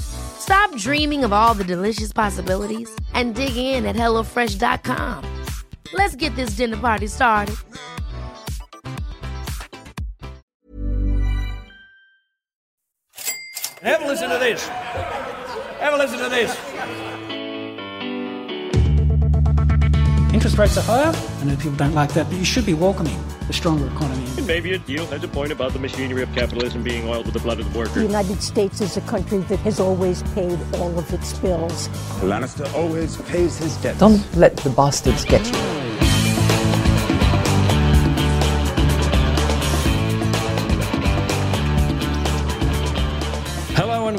Stop dreaming of all the delicious possibilities and dig in at HelloFresh.com. Let's get this dinner party started. Have a listen to this. Have a listen to this. Interest rates are higher. I know people don't like that, but you should be welcoming a stronger economy. Maybe a deal has a point about the machinery of capitalism being oiled with the blood of the workers. The. United States is a country that has always paid all of its bills. Lannister always pays his debts. Don't let the bastards get you.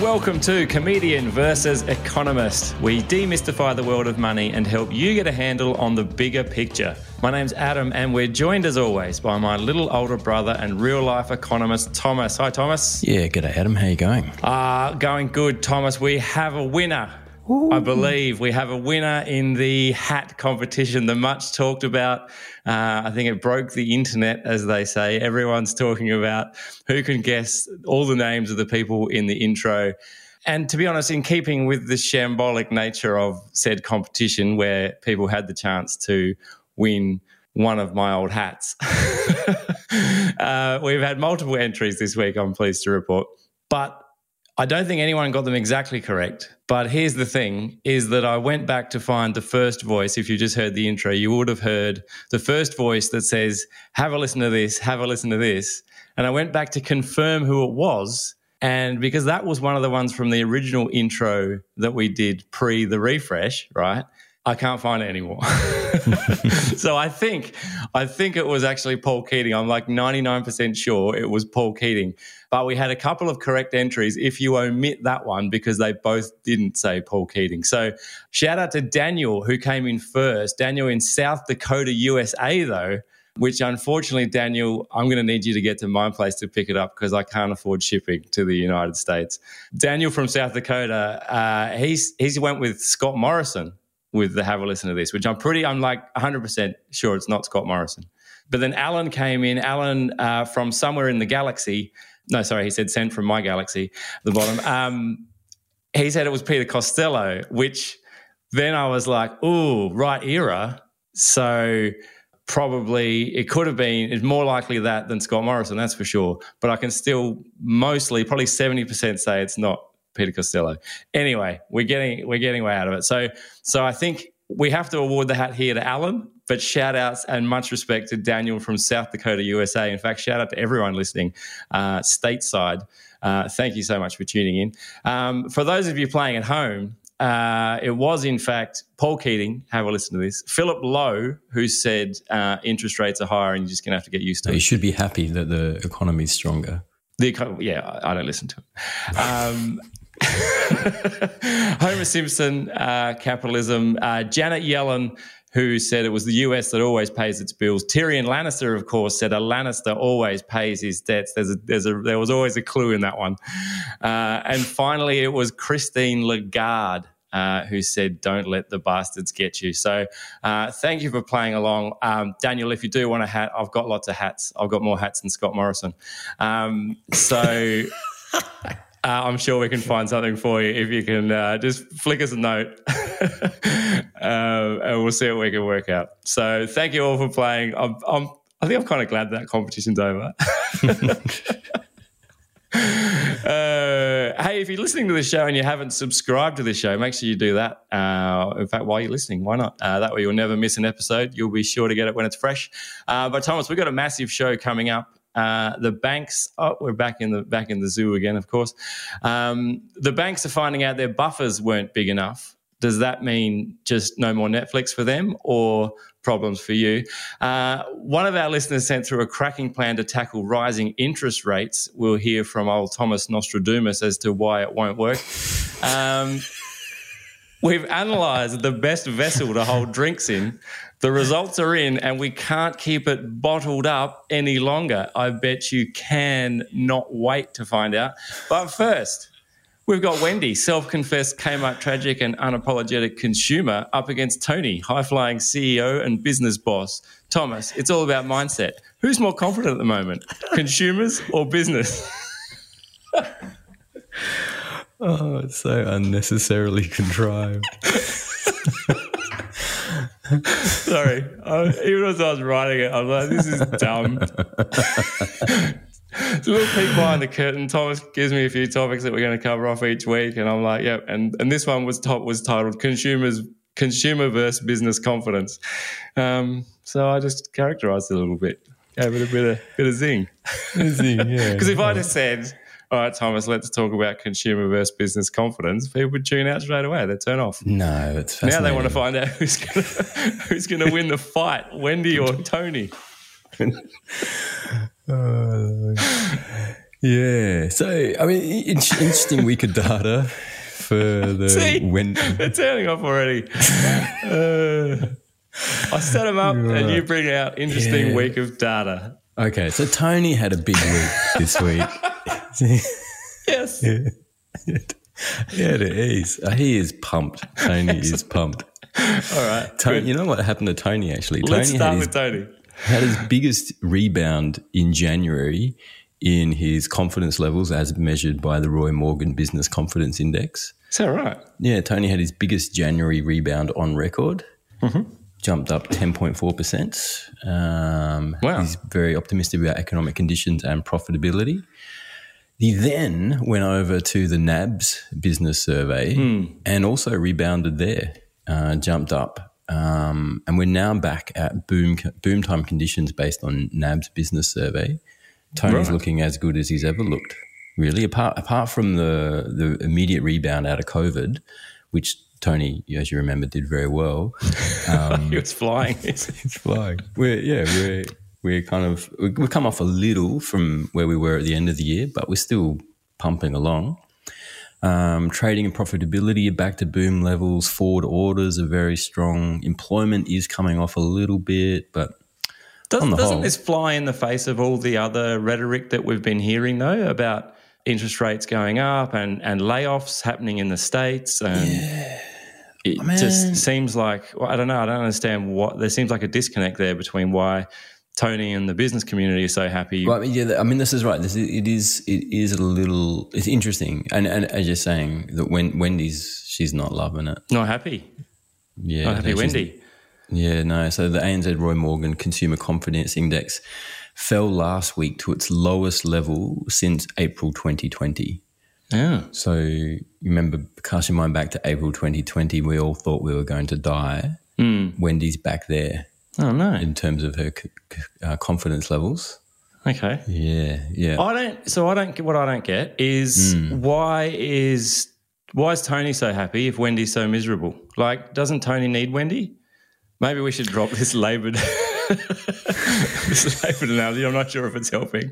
Welcome to Comedian versus Economist. We demystify the world of money and help you get a handle on the bigger picture. My name's Adam, and we're joined as always by my little older brother and real life economist, Thomas. Hi, Thomas. Yeah, g'day Adam. How you going? Uh, going good, Thomas. We have a winner. I believe we have a winner in the hat competition, the much talked about. Uh, I think it broke the internet, as they say. Everyone's talking about who can guess all the names of the people in the intro. And to be honest, in keeping with the shambolic nature of said competition, where people had the chance to win one of my old hats, uh, we've had multiple entries this week, I'm pleased to report. But I don't think anyone got them exactly correct. But here's the thing is that I went back to find the first voice. If you just heard the intro, you would have heard the first voice that says, have a listen to this, have a listen to this. And I went back to confirm who it was. And because that was one of the ones from the original intro that we did pre the refresh, right? I can't find it anymore. so I think I think it was actually Paul Keating. I'm like 99% sure it was Paul Keating. But we had a couple of correct entries if you omit that one because they both didn't say Paul Keating. So shout out to Daniel who came in first. Daniel in South Dakota, USA though, which unfortunately Daniel, I'm going to need you to get to my place to pick it up because I can't afford shipping to the United States. Daniel from South Dakota, uh, he's he's went with Scott Morrison with the have a listen to this, which I'm pretty, I'm like 100% sure it's not Scott Morrison. But then Alan came in, Alan uh, from somewhere in the galaxy. No, sorry, he said sent from my galaxy, the bottom. Um, he said it was Peter Costello, which then I was like, ooh, right era. So probably it could have been, it's more likely that than Scott Morrison, that's for sure. But I can still mostly, probably 70% say it's not Peter Costello. Anyway, we're getting we're getting way out of it. So so I think we have to award the hat here to Alan, but shout outs and much respect to Daniel from South Dakota, USA. In fact, shout out to everyone listening uh, stateside. Uh, thank you so much for tuning in. Um, for those of you playing at home, uh, it was in fact Paul Keating. Have a listen to this. Philip Lowe, who said uh, interest rates are higher and you're just going to have to get used to it. You should be happy that the economy is stronger. The yeah, I I don't listen to it. Um, Homer Simpson, uh, capitalism. Uh, Janet Yellen, who said it was the US that always pays its bills. Tyrion Lannister, of course, said a Lannister always pays his debts. There's a, there's a, there was always a clue in that one. Uh, and finally, it was Christine Lagarde. Uh, who said, Don't let the bastards get you? So, uh, thank you for playing along. Um, Daniel, if you do want a hat, I've got lots of hats. I've got more hats than Scott Morrison. Um, so, uh, I'm sure we can find something for you if you can uh, just flick us a note um, and we'll see what we can work out. So, thank you all for playing. I'm, I'm, I think I'm kind of glad that competition's over. Uh, hey, if you're listening to the show and you haven't subscribed to the show, make sure you do that. Uh, in fact, while you're listening, why not? Uh, that way you'll never miss an episode. You'll be sure to get it when it's fresh. Uh, but Thomas, we've got a massive show coming up. Uh, the banks. Oh, we're back in the back in the zoo again. Of course, um, the banks are finding out their buffers weren't big enough. Does that mean just no more Netflix for them, or problems for you? Uh, one of our listeners sent through a cracking plan to tackle rising interest rates. We'll hear from old Thomas Nostradamus as to why it won't work. Um, We've analysed the best vessel to hold drinks in. The results are in, and we can't keep it bottled up any longer. I bet you can not wait to find out. But first, we've got Wendy, self confessed Kmart tragic and unapologetic consumer, up against Tony, high flying CEO and business boss. Thomas, it's all about mindset. Who's more confident at the moment, consumers or business? Oh, it's so unnecessarily contrived. Sorry. I, even as I was writing it, I was like, this is dumb. It's a little peek behind the curtain. Thomas gives me a few topics that we're going to cover off each week, and I'm like, yep. And and this one was top was titled "Consumers Consumer versus Business Confidence." Um, so I just characterized it a little bit, gave it a bit of bit of zing. Zing, yeah. Because if I just said, "All right, Thomas, let's talk about consumer versus business confidence," people would tune out straight away. They'd turn off. No, it's Now they want to find out who's going to who's going to win the fight, Wendy or Tony. Yeah. So, I mean, in- interesting week of data for the See? when. They're turning off already. Uh, I set them up, and you bring out interesting Yeah. week of data. Okay, so Tony had a big week this week. Yes. yeah, it is. Uh, He is pumped. Tony is pumped. All right. Tony, you know what happened to Tony actually? Let's Tony start had his, with Tony. had his biggest rebound in January in his confidence levels as measured by the Roy Morgan Business Confidence Index. Is that right? Yeah, Tony had his biggest January rebound on record. Mm-hmm. Jumped up 10.4%. Um, Wow. He's very optimistic about economic conditions and profitability. He then went over to the NAB's business survey Hmm. and also rebounded there, uh, jumped up. Um, and we're now back at boom boom time conditions based on NAB's business survey. Tony's Right. looking as good as he's ever looked. Really, apart apart from the the immediate rebound out of COVID, which Tony, as you remember, did very well. he was flying. It's flying. We're yeah, we're we're kind of we- we've come off a little from where we were at the end of the year, but we're still pumping along. Um, trading and profitability are back to boom levels. Forward orders are very strong. Employment is coming off a little bit, but Does, On the doesn't whole. this fly in the face of all the other rhetoric that we've been hearing, though, about interest rates going up and, and layoffs happening in the States? And It oh, Man. just seems like, well, I don't know, I don't understand what, there seems like a disconnect there between why Tony and the business community are so happy. Well, I mean, yeah, I mean, this is right. This is, it is it is a little it's interesting, and and as you're saying that when Wendy's she's not loving it. Not happy. Yeah, Not happy, Wendy. Yeah, no. So the ANZ Roy Morgan Consumer Confidence Index fell last week to its lowest level since April 2020. Yeah. So you remember, cast your mind back to April 2020, we all thought we were going to die. Wendy's back there Oh, no. in terms of her c- c- uh, confidence levels. Okay. Yeah, yeah. I don't. So I don't. get What I don't get is why is why is Tony so happy if Wendy's so miserable? Like, doesn't Tony need Wendy? Maybe we should drop this laboured this laboured analogy. I'm not sure if it's helping,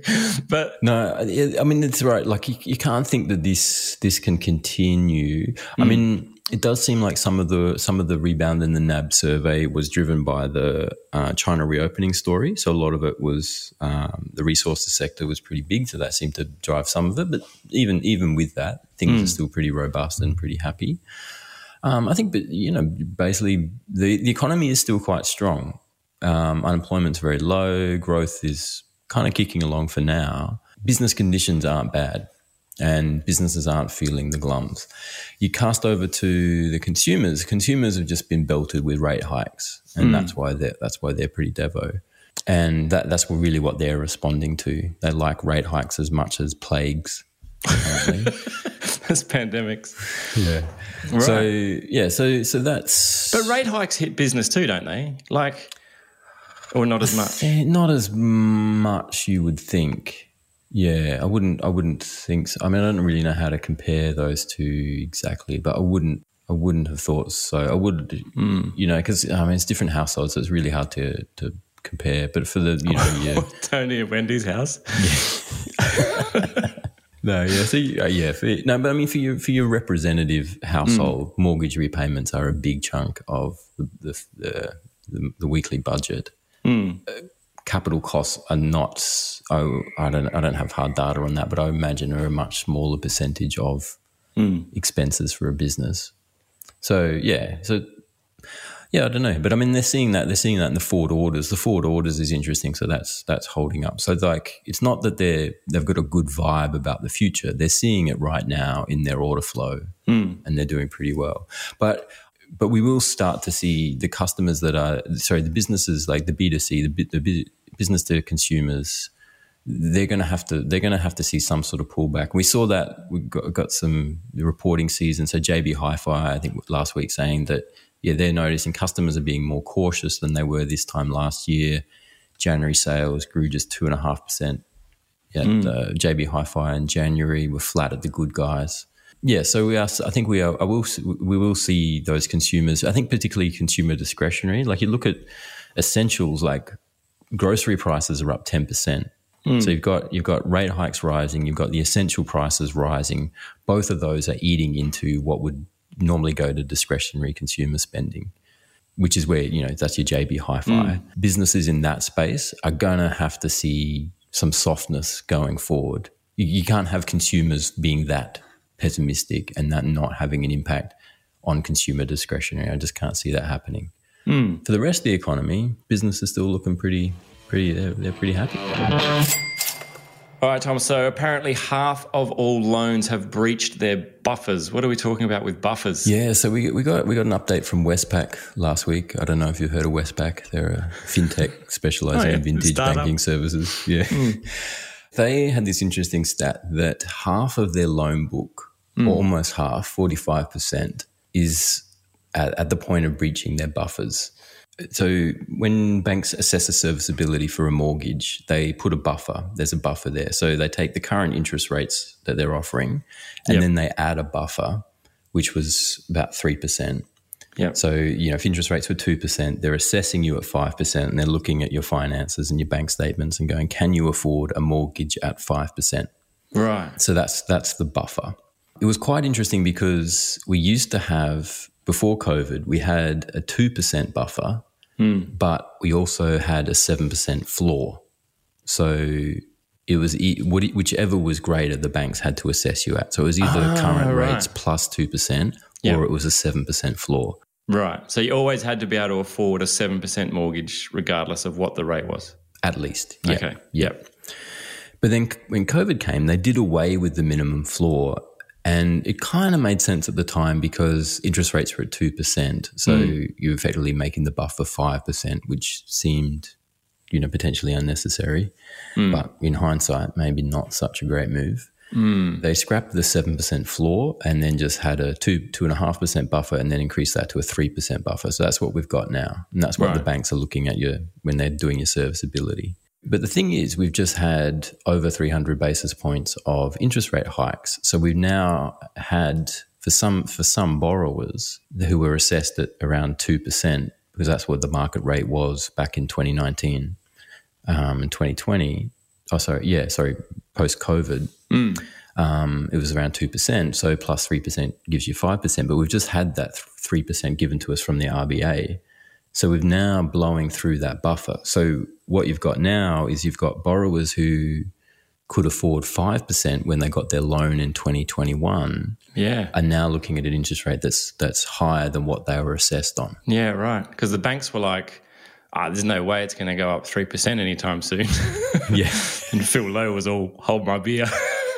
but No, I mean it's right. Like you, you can't think that this this can continue. I Hmm. mean, it does seem like some of the some of the rebound in the NAB survey was driven by the uh, China reopening story. So a lot of it was um, the resources sector was pretty big, so that seemed to drive some of it. But even even with that, things Hmm. are still pretty robust and pretty happy. Um, I think, but you know, basically the the economy is still quite strong. Um, unemployment's very low. Growth is kind of kicking along for now. Business conditions aren't bad, and businesses aren't feeling the glums. You cast over to the consumers. Consumers have just been belted with rate hikes, and that's why they're that's why they're pretty devo. And that, that's really what they're responding to. They like rate hikes as much as plagues. Apparently. it's pandemics. yeah. So yeah. So so that's But rate hikes hit business too, don't they? Like, or not as much. Not as much you would think. Yeah, I wouldn't. I wouldn't think. So. I mean, I don't really know how to compare those two exactly, but I wouldn't. I wouldn't have thought so. I would, you know, because I mean, it's different households, so it's really hard to to compare. But for the, you know, yeah, Tony at Wendy's house. no, yeah, so uh, yeah, for, no, but I mean for your for your representative household, mm. mortgage repayments are a big chunk of the the, the, the, the weekly budget. Mm. Capital costs are not. Oh, I don't I don't have hard data on that, but I imagine are a much smaller percentage of mm. expenses for a business. So yeah, so yeah, I don't know, but I mean, they're seeing that they're seeing that in the forward orders. The forward orders is interesting, so that's that's holding up. So like, it's not that they're they've got a good vibe about the future. They're seeing it right now in their order flow, mm. and they're doing pretty well. But but we will start to see the customers that are sorry, the businesses like the B two C, the the business to consumers. They're going to have to. They're going to have to see some sort of pullback. We saw that we got, got some reporting season. So JB Hi-Fi, I think last week, saying that yeah, they're noticing customers are being more cautious than they were this time last year. January sales grew just two and a half percent. Yeah, mm. the JB Hi-Fi in January were flat at the good guys. Yeah, so we are. I think we are. I will. We will see those consumers. I think particularly consumer discretionary. Like you look at essentials, like grocery prices are up ten percent. Mm. So you've got you've got rate hikes rising. You've got the essential prices rising. Both of those are eating into what would normally go to discretionary consumer spending, which is where, you know, that's your JB Hi Fi. Mm. Businesses in that space are going to have to see some softness going forward. You, you can't have consumers being that pessimistic and that not having an impact on consumer discretionary. I just can't see that happening. Mm. For the rest of the economy, business is still looking pretty, pretty, they're, they're pretty happy. All right, Tom. So apparently, half of all loans have breached their buffers. What are we talking about with buffers? Yeah, so we, we got we got an update from Westpac last week. I don't know if you've heard of Westpac. They're a fintech specializing oh, yeah. in vintage Startup. banking services. Yeah, mm. they had this interesting stat that half of their loan book, mm. almost half, forty five percent, is at, at the point of breaching their buffers. So when banks assess a serviceability for a mortgage, they put a buffer. There's a buffer there. So they take the current interest rates that they're offering and yep. then they add a buffer, which was about 3%. Yeah. So, you know, if interest rates were 2%, they're assessing you at 5% and they're looking at your finances and your bank statements and going, can you afford a mortgage at 5%? Right. So that's that's the buffer. It was quite interesting because we used to have before COVID, we had a 2% buffer Mm. But we also had a 7% floor. So it was whichever was greater, the banks had to assess you at. So it was either ah, current right. rates plus 2% or it was a 7% floor. Right. So you always had to be able to afford a 7% mortgage regardless of what the rate was. At least. Yep. Okay. Yep. But then when COVID came, they did away with the minimum floor and it kind of made sense at the time because interest rates were at 2%. So mm. you're effectively making the buffer 5%, which seemed, you know, potentially unnecessary. Mm. But in hindsight, maybe not such a great move. Mm. They scrapped the 7% floor and then just had a 2, 2.5% buffer and then increased that to a 3% buffer. So that's what we've got now. And that's what right. the banks are looking at you when they're doing your serviceability. But the thing is, we've just had over 300 basis points of interest rate hikes. So we've now had for some for some borrowers who were assessed at around two percent because that's what the market rate was back in 2019 um, and 2020. Oh, sorry, yeah, sorry, post COVID. Mm. Um, it was around 2%. So plus 3% gives you 5%. But we've just had that 3% given to us from the RBA. So we're now blowing through that buffer. So what you've got now is you've got borrowers who could afford 5% when they got their loan in 2021 yeah. are now looking at an interest rate that's that's higher than what they were assessed on. Yeah right. Because the banks were like ah, there's no way it's going to go up 3% anytime soon. Yeah. And phil lowe was all hold my beer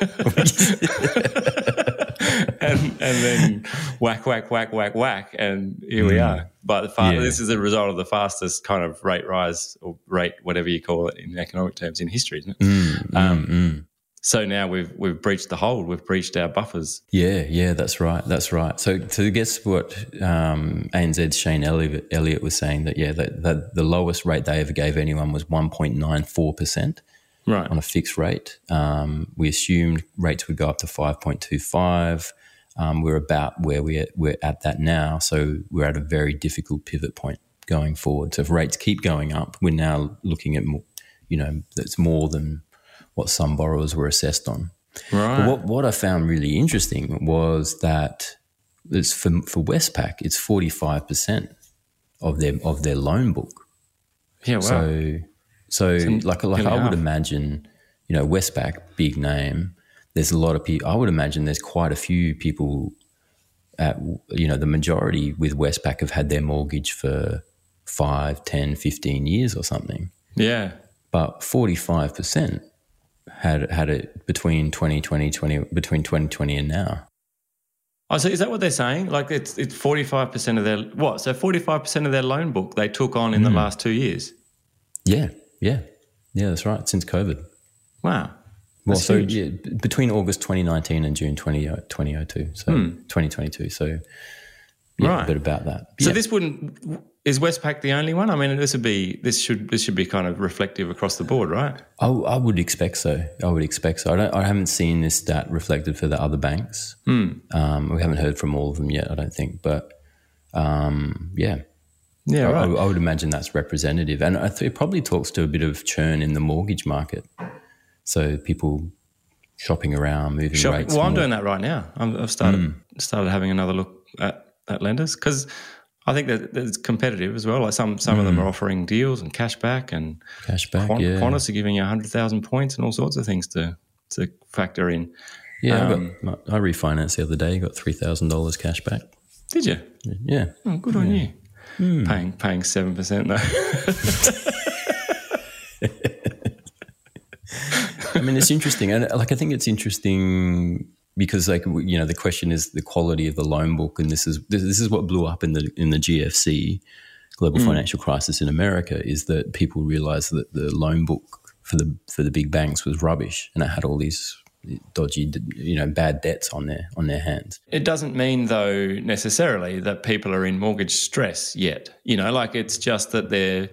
and and then whack, whack, whack, whack, whack, and here we are. But the fa- yeah. this is a result of the fastest kind of rate rise or rate, whatever you call it in economic terms, in history, isn't it? Mm, um, mm, so now we've we've breached the hold. We've breached our buffers. Yeah, yeah, that's right. That's right. So to guess what um, ANZ's Shayne Elliott, Elliott was saying that yeah, that, that the lowest rate they ever gave anyone was one point nine four percent right. on a fixed rate. Um, we assumed rates would go up to 5.25. Um, we're about where we're, we're at that now. So we're at a very difficult pivot point going forward. So if rates keep going up, we're now looking at, more, you know, that's more than what some borrowers were assessed on. Right. But what what I found really interesting was that it's for for Westpac, it's forty five percent of their of their loan book. Yeah. Wow. So so like like I would imagine, you know, Westpac, big name. There's a lot of people. I would imagine there's quite a few people. At, you know, the majority with Westpac have had their mortgage for 5, 10, 15 years or something. Yeah. But 45% had had it between 2020, 20, between 2020 and now. Oh, so is that what they're saying? Like it's it's 45% of their what? So 45% of their loan book they took on in mm. the last 2 years. Yeah. Yeah. Yeah, that's right. Since COVID. Wow. Well, so yeah, between August 2019 and June 20, 2002, so hmm. 2022. So yeah, right. a bit about that. So yeah. this wouldn't is Westpac the only one? I mean, this would be this should this should be kind of reflective across the board, right? I, I would expect so. I would expect so. I don't. I haven't seen this stat reflected for the other banks. Hmm. Um, we haven't heard from all of them yet. I don't think, but um, yeah, yeah, I, right. I, I, would imagine that's representative, and th- it probably talks to a bit of churn in the mortgage market. So people shopping around, moving shopping. rates. Well, I'm doing that right now. i have started mm. started having another look at, at lenders because I think that it's competitive as well. Like some some mm. of them hmm. are offering deals and cash back and cash back. Qantas, yeah. Qantas are giving you hundred thousand points and all sorts of things to to factor in. Yeah, um, I, got, I refinanced the other day. Got three thousand dollars cash back. Did you? Yeah. Oh, good on you. Mm. Paying paying seven percent though. I mean, it's interesting, and like I think it's interesting because, like you know, the question is the quality of the loan book, and this is this, is what blew up in the in the GFC, global mm. financial crisis in America, is that people realized that the loan book for the for the big banks was rubbish, and it had all these dodgy, you know, bad debts on their on their hands. It doesn't mean though necessarily that people are in mortgage stress yet. You know, like it's just that they're.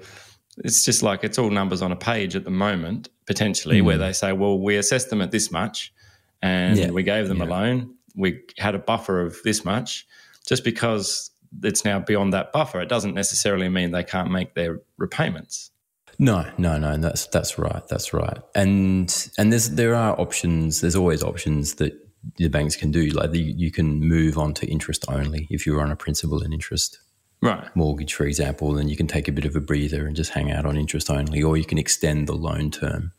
It's just like it's all numbers on a page at the moment, potentially, mm. where they say, "Well, we assessed them at this much, and yeah. we gave them yeah. a loan. We had a buffer of this much." Just because it's now beyond that buffer, it doesn't necessarily mean they can't make their repayments. No, no, no. That's that's right. That's right. And and there's there are options. There's always options that the banks can do. Like the, you can move on to interest only if you're on a principal and interest right mortgage, for example. Then you can take a bit of a breather and just hang out on interest only, or you can extend the loan term,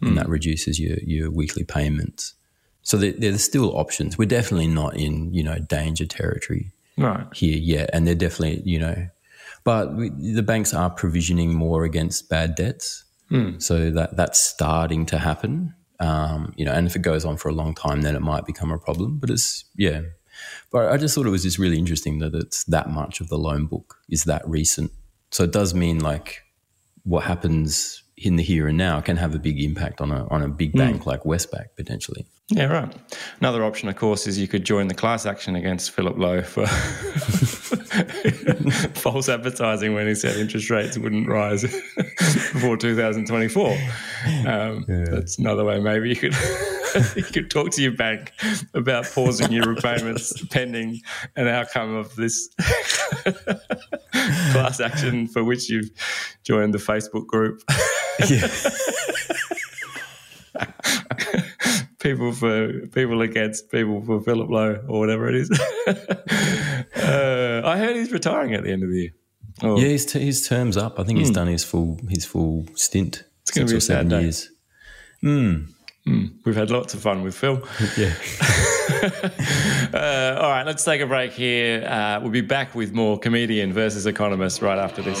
and hmm. that reduces your your weekly payments. So there, there's still options. We're definitely not in you know danger territory right. here yet, and they're definitely you know but we, the banks are provisioning more against bad debts. Mm. So that that's starting to happen. Um, you know, and if it goes on for a long time, then it might become a problem. But it's yeah. But I just thought it was just really interesting that it's that much of the loan book is that recent. So it does mean like what happens in the here and now can have a big impact on a on a big hmm. bank mm. like Westpac potentially. Yeah, right. Another option, of course, is you could join the class action against Philip Lowe for false advertising when he said interest rates wouldn't rise before 2024. Um, yeah. That's another way. Maybe you could you could talk to your bank about pausing your repayments pending an outcome of this class action for which you've joined the Facebook group. Yeah people for people against people for Philip Lowe or whatever it is. uh, I heard he's retiring at the end of the year. Oh. Yeah, his, t- his term's up. I think mm. he's hmm. done his full his full stint. It's going to be a sad day. Years. Mm. Mm. We've had lots of fun with Phil. Yeah. uh, all right, let's take a break here. Uh, we'll be back with more comedian versus economist right after this.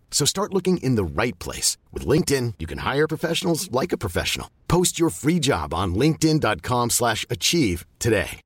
So start looking in the right place. With LinkedIn, you can hire professionals like a professional. Post your free job on linkedin.com slash achieve today.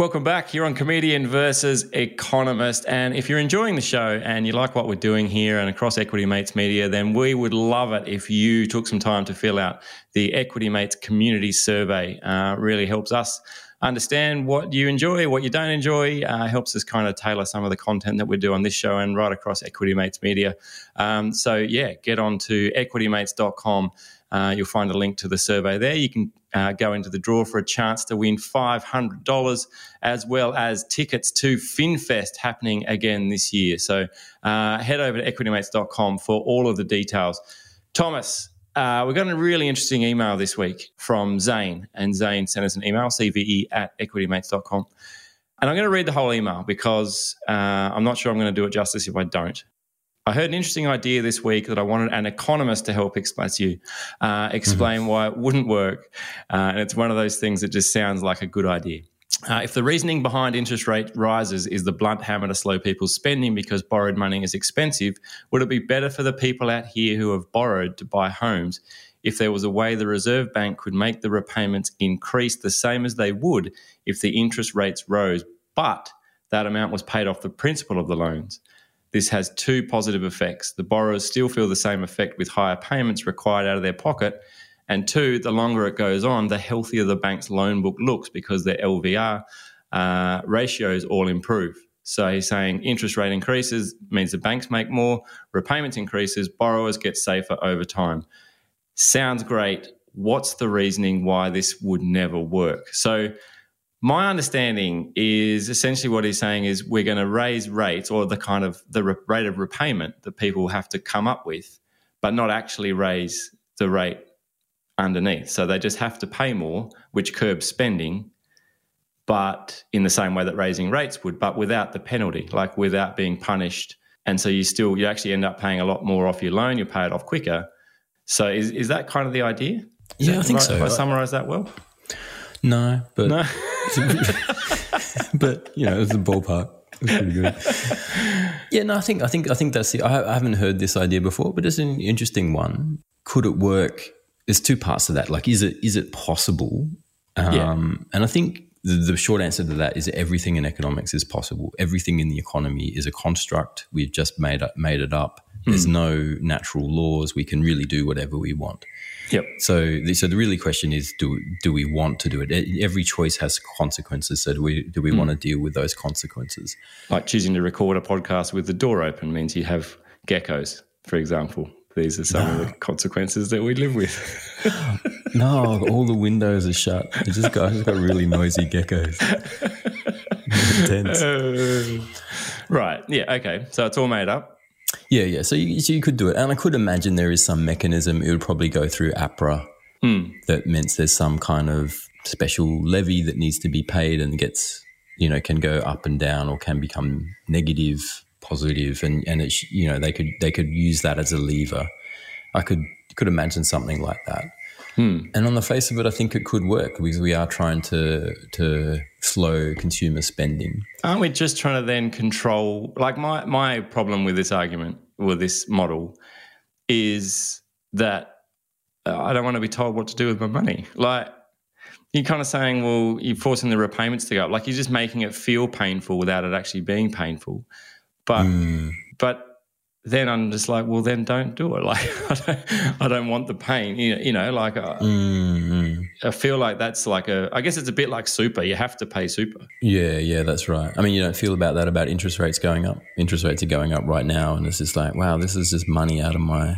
Welcome back. You're on Comedian versus Economist. And if you're enjoying the show and you like what we're doing here and across Equity Mates Media, then we would love it if you took some time to fill out the Equity Mates Community Survey. Uh, really helps us understand what you enjoy, what you don't enjoy, uh, helps us kind of tailor some of the content that we do on this show and right across Equity Mates Media. Um, so, yeah, get on to equitymates.com. Uh, you'll find a link to the survey there. You can uh, go into the draw for a chance to win $500 as well as tickets to FinFest happening again this year. So uh, head over to equitymates.com for all of the details. Thomas, uh, we got a really interesting email this week from Zane, and Zane sent us an email, cve at equitymates.com. And I'm going to read the whole email because uh, I'm not sure I'm going to do it justice if I don't. I heard an interesting idea this week that I wanted an economist to help explain to you, uh, explain mm-hmm. why it wouldn't work. Uh, and it's one of those things that just sounds like a good idea. Uh, if the reasoning behind interest rate rises is the blunt hammer to slow people's spending because borrowed money is expensive, would it be better for the people out here who have borrowed to buy homes if there was a way the Reserve Bank could make the repayments increase the same as they would if the interest rates rose, but that amount was paid off the principal of the loans? This has two positive effects. The borrowers still feel the same effect with higher payments required out of their pocket. And two, the longer it goes on, the healthier the bank's loan book looks because their LVR uh, ratios all improve. So he's saying interest rate increases means the banks make more, repayments increases, borrowers get safer over time. Sounds great. What's the reasoning why this would never work? So my understanding is essentially what he's saying is we're going to raise rates or the kind of the rate of repayment that people have to come up with, but not actually raise the rate underneath. So they just have to pay more, which curbs spending, but in the same way that raising rates would, but without the penalty, like without being punished. And so you still you actually end up paying a lot more off your loan. You pay it off quicker. So is is that kind of the idea? Is yeah, I think right, so. Have I summarise that well? No, but no. but you know, it's a ballpark. It's pretty good. Yeah, no, I think I think I think that's the. I, I haven't heard this idea before, but it's an interesting one. Could it work? There's two parts to that. Like, is it is it possible? Um, yeah. And I think the, the, short answer to that is everything in economics is possible. Everything in the economy is a construct. We've just made up, made it up. There's mm. no natural laws. We can really do whatever we want. Yep. So, the, so the really question is, do do we want to do it? Every choice has consequences. So, do we do we mm. want to deal with those consequences? Like choosing to record a podcast with the door open means you have geckos, for example. These are some no. of the consequences that we live with. no, all the windows are shut. It just got, just got really noisy geckos. Intense. Uh, right. Yeah. Okay. So it's all made up. Yeah, yeah. So you, so you could do it, and I could imagine there is some mechanism. It would probably go through APRA. Mm. That means there's some kind of special levy that needs to be paid and gets, you know, can go up and down or can become negative, positive, and and it you know they could they could use that as a lever. I could could imagine something like that. Hmm. And on the face of it, I think it could work because we are trying to to slow consumer spending. Aren't we just trying to then control? Like my my problem with this argument with this model is that uh, I don't want to be told what to do with my money. Like you're kind of saying, well, you're forcing the repayments to go up. Like you're just making it feel painful without it actually being painful. But mm. but then I'm just like, well, then don't do it. Like, I don't, I don't want the pain. You know, you know like, uh, mm-hmm. I feel like that's like a. I guess it's a bit like super. You have to pay super. Yeah, yeah, that's right. I mean, you don't feel about that about interest rates going up. Interest rates are going up right now, and it's just like, wow, this is just money out of my,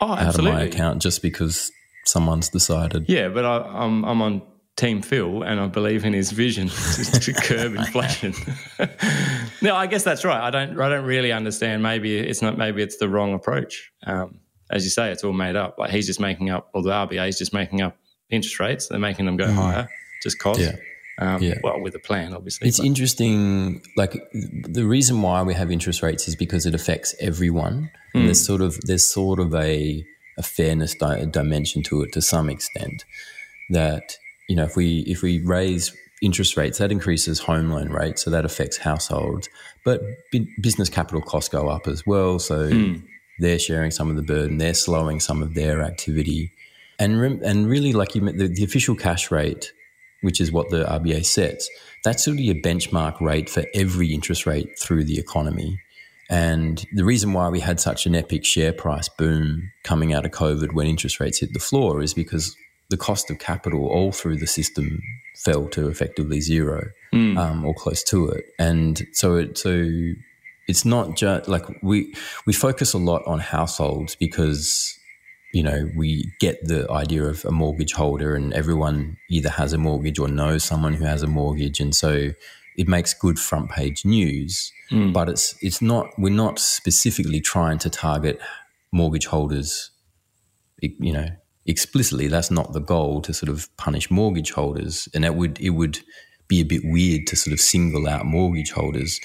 oh, out of my account just because someone's decided. Yeah, but I, I'm I'm on Team Phil, and I believe in his vision to curb inflation. no, I guess that's right. I don't, I don't really understand. Maybe it's not. Maybe it's the wrong approach. Um, as you say, it's all made up. Like he's just making up, or the RBA is just making up interest rates. They're making them go mm. higher, just cost. Yeah. Um, yeah. Well, with a plan, obviously. It's but. interesting. Like the reason why we have interest rates is because it affects everyone. Mm. And there's sort of there's sort of a a fairness di- dimension to it to some extent. That you know, if we if we raise interest rates, that increases home loan rates, so that affects households. But business capital costs go up as well, so mm. they're sharing some of the burden. They're slowing some of their activity, and re- and really, like you, the, the official cash rate, which is what the RBA sets, that's really a benchmark rate for every interest rate through the economy. And the reason why we had such an epic share price boom coming out of COVID when interest rates hit the floor is because the cost of capital all through the system fell to effectively zero mm. um, or close to it. And so, it, so it's not just like we we focus a lot on households because you know we get the idea of a mortgage holder and everyone either has a mortgage or knows someone who has a mortgage, and so it makes good front page news. Mm. But it's it's not we're not specifically trying to target mortgage holders, you know, explicitly that's not the goal to sort of punish mortgage holders. And that would it would be a bit weird to sort of single out mortgage holders.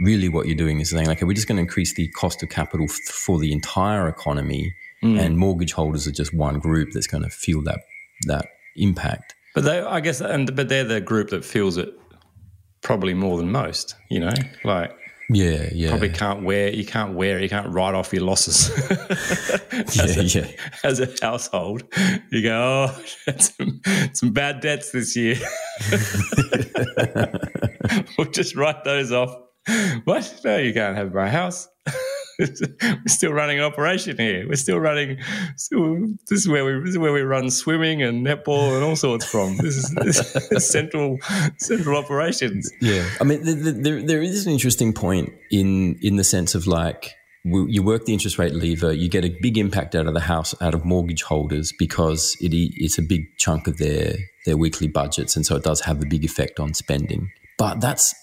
Really what you're doing is saying like okay, we're just going to increase the cost of capital f- for the entire economy mm. and mortgage holders are just one group that's going to feel that that impact. But they i guess and but they're the group that feels it probably more than most you know? Like yeah, yeah. Probably can't wear. You can't wear. You can't write off your losses. yeah, a, yeah. As a household, you go, oh, some, some bad debts this year. we'll just write those off. What? No, you can't have my house. we're still running an operation here. We're still running. This is where we this is where we run swimming and netball and all sorts from. This is, this is central central operations. Yeah, I mean, the, the, there there is an interesting point in in the sense of like you work the interest rate lever, you get a big impact out of the house, out of mortgage holders because it, it's a big chunk of their their weekly budgets, and so it does have a big effect on spending. But that's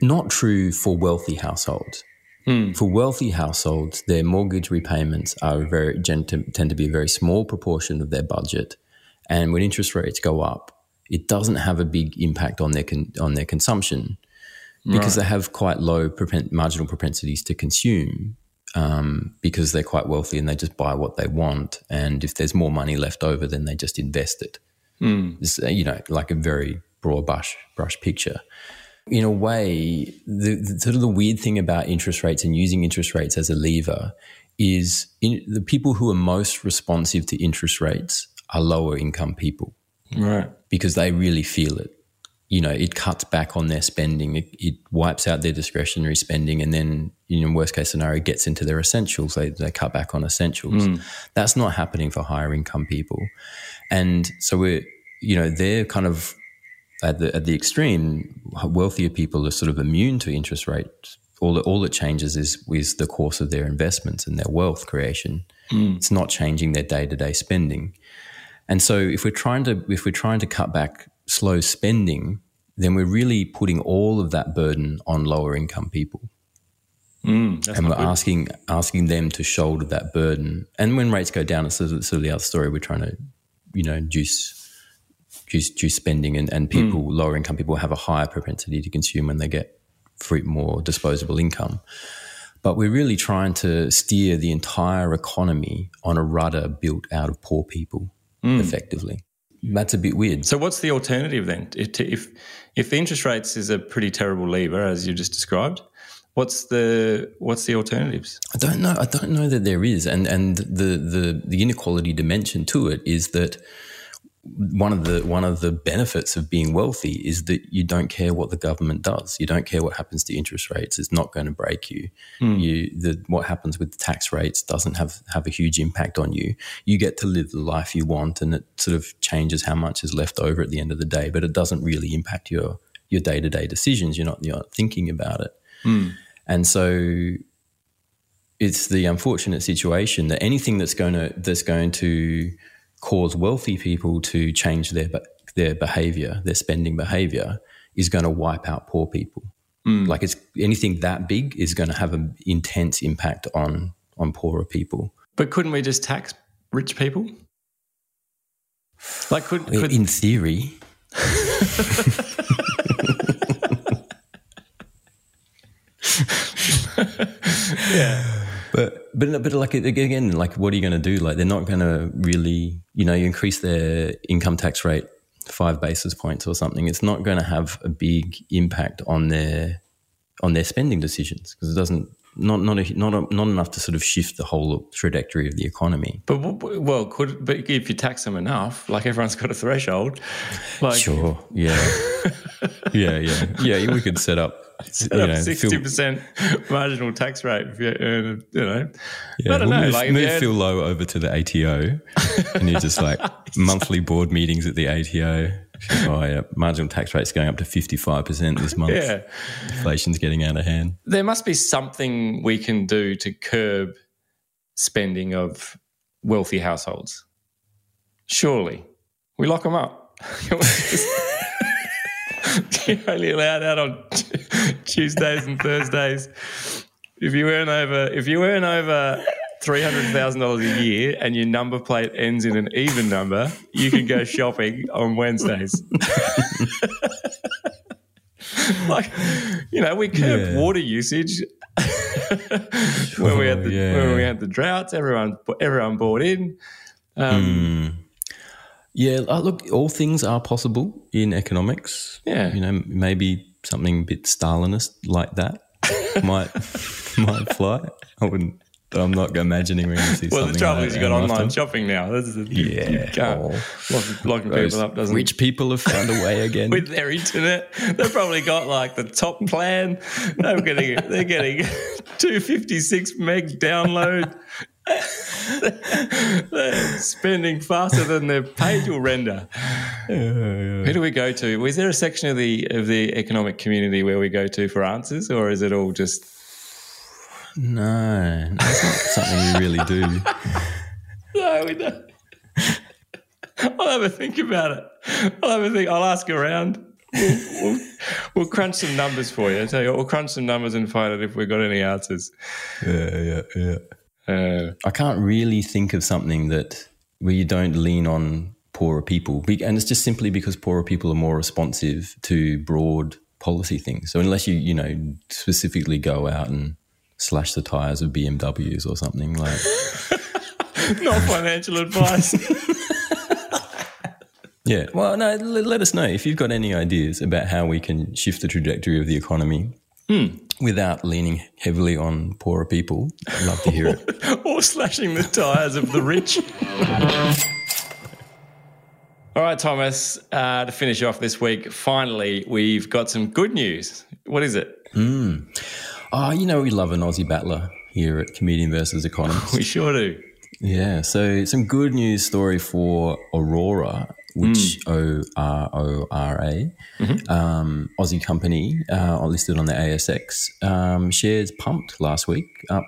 not true for wealthy households. Mm. For wealthy households, their mortgage repayments are very tend to be a very small proportion of their budget, and when interest rates go up, it doesn't have a big impact on their con- on their consumption because right. they have quite low propen- marginal propensities to consume um, because they're quite wealthy and they just buy what they want, and if there's more money left over, then they just invest it. Mm. It's, you know, like a very broad brush brush picture in a way, the, the, sort of the weird thing about interest rates and using interest rates as a lever is in, the people who are most responsive to interest rates are lower income people, right? Because they really feel it. You know, it cuts back on their spending. It, it wipes out their discretionary spending, and then, in worst case scenario, gets into their essentials. They they cut back on essentials. Mm. That's not happening for higher income people, and so we're you know they're kind of at the at the extreme, wealthier people are sort of immune to interest rates. All that all that changes is is the course of their investments and their wealth creation. Mm. It's not changing their day to day spending. And so, if we're trying to if we're trying to cut back slow spending, then we're really putting all of that burden on lower income people. Mm, and we're good. asking asking them to shoulder that burden. And when rates go down, it's sort of, sort of the other story. We're trying to, you know, juice juice, juice spending, and, and people, mm. lower income people, have a higher propensity to consume when they get free, more disposable income. But we're really trying to steer the entire economy on a rudder built out of poor people, mm. effectively. That's a bit weird. So, what's the alternative then? If, if if the interest rates is a pretty terrible lever, as you just described, what's the what's the alternatives? I don't know. I don't know that there is, and and the the the inequality dimension to it is that one of the one of the benefits of being wealthy is that you don't care what the government does. You don't care what happens to interest rates. It's not going to break you. Mm. You the what happens with the tax rates doesn't have have a huge impact on you. You get to live the life you want, and it sort of changes how much is left over at the end of the day. But it doesn't really impact your your day to day decisions. You're not you're not thinking about it, mm. and so it's the unfortunate situation that anything that's going to that's going to cause wealthy people to change their their behavior, their spending behavior, is going to wipe out poor people. Mm. Like it's anything that big is going to have an intense impact on on poorer people. But couldn't we just tax rich people? Like could, could... in theory. yeah. But but but like again, like what are you going to do? Like they're not going to really, you know, you increase their income tax rate five basis points or something, it's not going to have a big impact on their on their spending decisions because it doesn't not not a, not a, not enough to sort of shift the whole trajectory of the economy. But well, could but if you tax them enough, like everyone's got a threshold. Like, sure, yeah, yeah, yeah, yeah. We could set up sixty percent marginal tax rate if you earn, you know. Yeah, I don't we'll know. Move, like move Phil Lowe over to the ATO, and you're just like monthly board meetings at the ATO. Oh yeah, marginal tax rate's going up to fifty five percent this month. Yeah, inflation's getting out of hand. There must be something we can do to curb spending of wealthy households. Surely, we lock them up. You're only allowed out on Tuesdays and Thursdays. If you earn over, if you earn over three hundred thousand dollars a year and your number plate ends in an even number, you can go shopping on Wednesdays. like, you know, we curbed Yeah. water usage when we had the yeah. when we had the droughts. Everyone everyone bought in. Um, Yeah, uh, look, all things are possible in economics. Yeah. you know, maybe something a bit Stalinist like that might might fly. I wouldn't. I'm not imagining we're going to see Well, something. the trouble like is that you've got in online shopping now. This is you, you Yeah. can't Oh. lock, locking Those people up doesn't rich people have found a way again. with their internet. They've probably got like the top plan. They're getting they're getting 256 meg download. they're spending faster than their page will render. Who do we go to? Was there a section of the of the economic community where we go to for answers, or is it all just no, that's not something you really do. No, we don't. I'll have a think about it. I'll have a think. I'll ask around. We'll, we'll, we'll crunch some numbers for you. I tell you, what, we'll crunch some numbers and find out if we've got any answers. Yeah, yeah, yeah. Uh, I can't really think of something that where you don't lean on poorer people, and it's just simply because poorer people are more responsive to broad policy things. So unless you, you know, specifically go out and slash the tires of BMWs or something like. not financial advice. Yeah. Well, no, let, let us know if you've got any ideas about how we can shift the trajectory of the economy without leaning heavily on poorer people. I'd love to hear it. or slashing the tires of the rich. All right, Thomas, uh, to finish off this week, finally, we've got some good news. What is it? Oh, you know, we love an Aussie battler here at Comedian versus Economist. we sure do. Yeah. So, some good news story for Orora, which. Hmm. O R O R A, mm-hmm. um, Aussie company uh, listed on the ASX. Um, shares pumped last week, up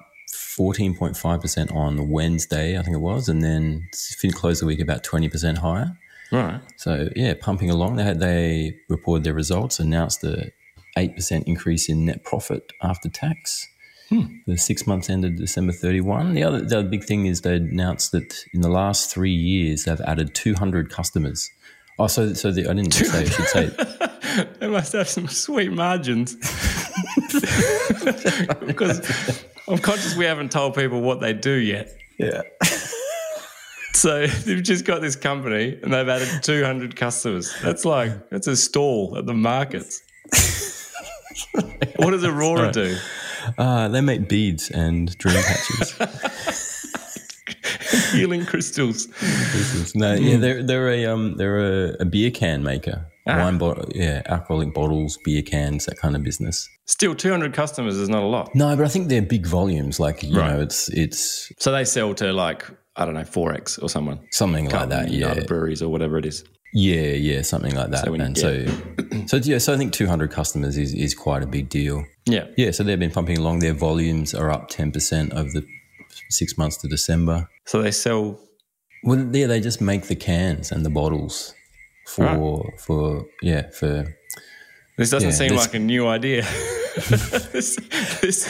14.5% on Wednesday, I think it was, and then closed the week about 20% higher. Right. So yeah, pumping along. They had, they reported their results, announced the 8% increase in net profit after tax. Hmm. The six months ended December 31. The other, the other big thing is they announced that in the last three years, they've added 200 customers. Oh, so, so the, I didn't say, I should say. they must have some sweet margins. because I'm conscious we haven't told people what they do yet. Yeah. So they've just got this company and they've added 200 customers. That's like, that's a stall at the markets. what does Orora do? Uh, they make beads and dream patches. Healing crystals. no, yeah, they're they're a um they're a, a beer can maker. Wine bottle, yeah, alcoholic bottles, beer cans, that kind of business. Still, 200 customers is not a lot. No, but I think they're big volumes. Like you Right. know, it's it's So they sell to like, I don't know, XXXX or someone. something like that. Yeah, breweries or whatever it is. Yeah, yeah, something like that. So and get- so, so yeah, so I think 200 customers is is quite a big deal. Yeah. Yeah, so they've been pumping along. Their volumes are up 10 percent over the six months to December. So they sell. Well, yeah, they just make the cans and the bottles for for yeah for This doesn't Yeah, seem this- like a new idea. this, this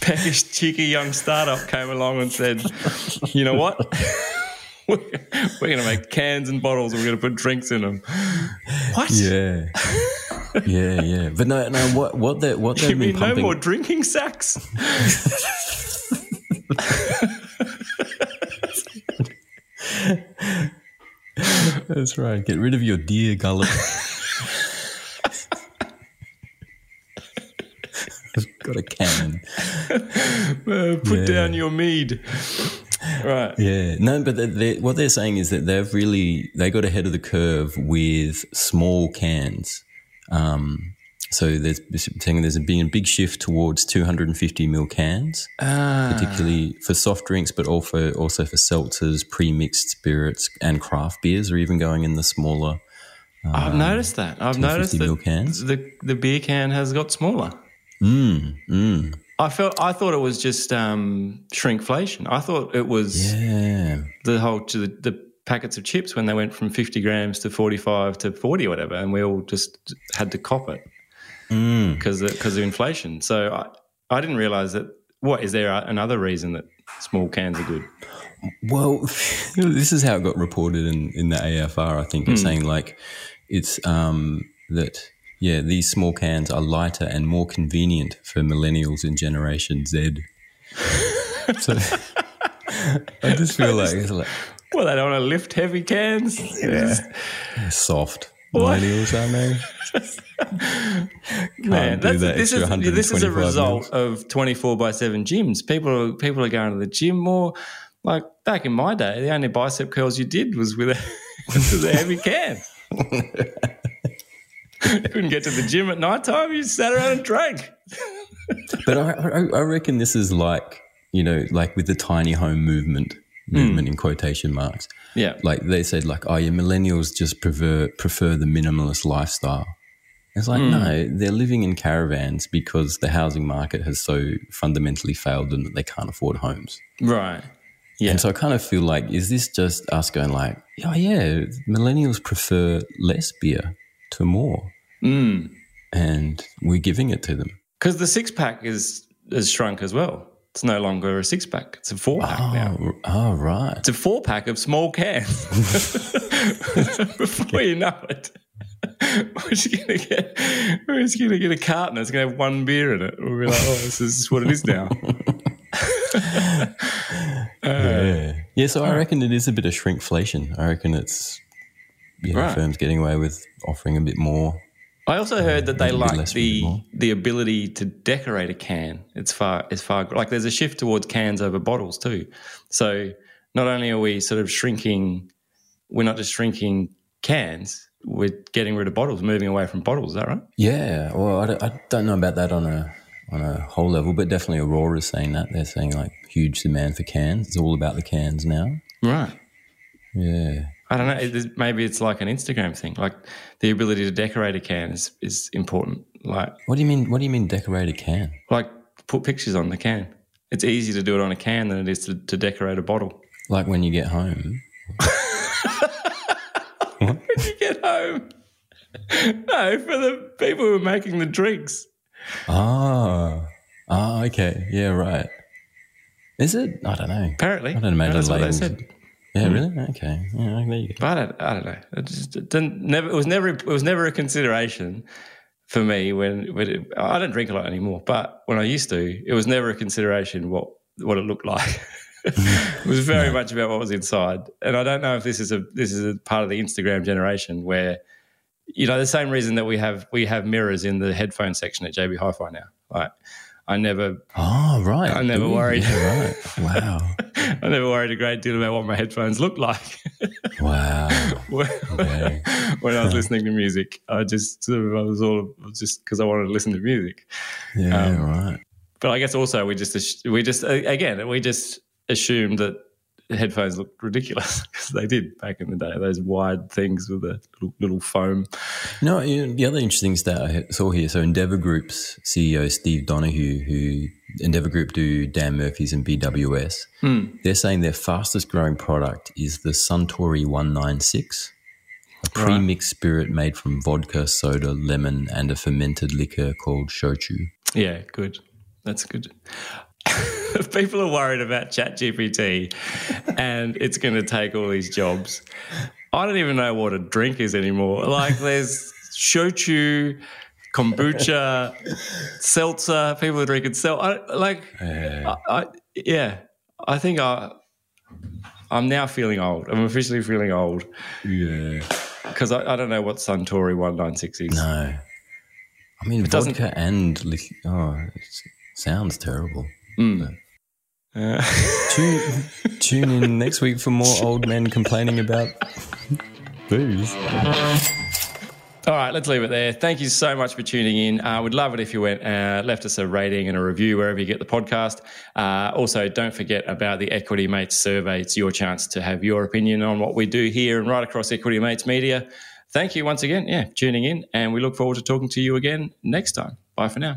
peckish, cheeky young startup came along and said, you know what? we're going to make cans and bottles and we're going to put drinks in them. What? yeah. Yeah, yeah, but no, no. What, what they, what they've You been mean no more drinking sacks? That's right. Get rid of your deer gullet. Got a can. Uh, put Yeah. down your mead. Right. Yeah, no, but they they what they're saying is that they've really they got ahead of the curve with small cans. Um, so there's saying there's been a big shift towards 250 ml cans, Ah. particularly for soft drinks, but also also for seltzers, pre-mixed spirits, and craft beers are even going in the smaller. I've noticed that. I've noticed that cans. the the beer can has got smaller. Mm, mm. I felt I thought it was just um, shrinkflation. I thought it was Yeah. the whole to the, the packets of chips when they went from fifty grams to forty five to forty or whatever, and we all just had to cop it Mm. because because of inflation. So I I didn't realize that. What is there another reason that small cans are good? Well, this is how it got reported in, in the AFR. I think it's Hmm. saying like it's um, that yeah, these small cans are lighter and more convenient for millennials in Generation Z. so I just feel like it's like Well, they don't want to lift heavy cans. yeah, soft What? millennials, aren't they? Man, that's, that this is this is a 125 result of twenty four by seven gyms. People are, people are going to the gym more. Like back in my day, the only bicep curls you did was with a, with a heavy can. Couldn't get to the gym at night time. You sat around and drank. But I, I, I reckon this is like you know, like with the tiny home movement, movement hmm. in quotation marks. Yeah. like they said like oh yeah millennials just prefer prefer the minimalist lifestyle it's like hmm. no they're living in caravans because the housing market has so fundamentally failed them that they can't afford homes Right. Yeah. and so i kind of feel like is this just us going like oh yeah millennials prefer less beer to more Mm. and we're giving it to them Because the six pack is has shrunk as well. It's no longer a six pack. It's a four pack now. oh, oh right It's a four pack of small cans. Before you know it, we're just gonna get we're just gonna get a carton. It's gonna have one beer in it. We'll be like, oh, this is what it is now. yeah. yeah so i reckon it is a bit of shrinkflation i reckon it's you know, Right. firms getting away with offering a bit more I also heard that they like the the ability to decorate a can. It's far it's far like there's a shift towards cans over bottles too. So not only are we sort of shrinking, we're not just shrinking cans. We're getting rid of bottles, moving away from bottles. Is that right? Yeah, well, I don't, I don't know about that on a on a whole level, but definitely Orora is saying that. They're saying like huge demand for cans. It's all about the cans now. Right. Yeah. I don't know. it- Maybe it's like an Instagram thing. Like the ability to decorate a can is, is important. Like What do you mean? What do you mean decorate a can? like put pictures on the can. It's easier to do it on a can than it is to, to decorate a bottle. Like when you get home? when you get home. No, for the people who are making the drinks. Ah, ah, okay, yeah, right. Is it? I don't know. Apparently, I don't imagine that's what they said. Yeah, hmm. really? Okay. Yeah, there you go. But I don't, I don't know. It just it didn't never. It was never. It was never a consideration for me when. when it, I don't drink a lot anymore, but when I used to, it was never a consideration what what it looked like. it was very much about what was inside, and I don't know if this is a this is a part of the Instagram generation where, you know, the same reason that we have we have mirrors in the headphone section at JB Hi-Fi now. Like, I never Oh, right. I never Ooh, worried. Yeah, right. Wow. I never worried a great deal about what my headphones looked like. Wow. when, Okay. when I was listening to music. I just sort of, I was all just because I wanted to listen to music. Yeah, Um, right. But I guess also we just we just again we just assumed that headphones looked ridiculous because they did back in the day. Those wide things with the little, little foam. No, you know, the other interesting stat I saw here. So Endeavour Group's CEO Steve Donohue, who Endeavour Group do Dan Murphy's and BWS, Hmm. they're saying their fastest growing product is the Suntory 196, a Right. pre-mixed spirit made from vodka, soda, lemon, and a fermented liquor called shochu. Yeah, good. That's good. people are worried about ChatGPT and it's going to take all these jobs, I don't even know what a drink is anymore. Like, there's shochu, kombucha, seltzer. People are drinking seltzer. Like, I, I, yeah, I think I. I'm now feeling old. I'm officially feeling old. Yeah. Because I, I don't know what Suntory 196 is. No. I mean, It doesn't- vodka and lic- oh, it sounds terrible. Mm. Uh, Tune, tune in next week for more old men complaining about booze. All right, let's leave it there. Thank you so much for tuning in. Uh, we'd love it if you went uh, left us a rating and a review wherever you get the podcast. Uh, also, don't forget about the Equity Mates survey. It's your chance to have your opinion on what we do here and right across Equity Mates Media. Thank you once again, yeah, tuning in, and we look forward to talking to you again next time. Bye for now.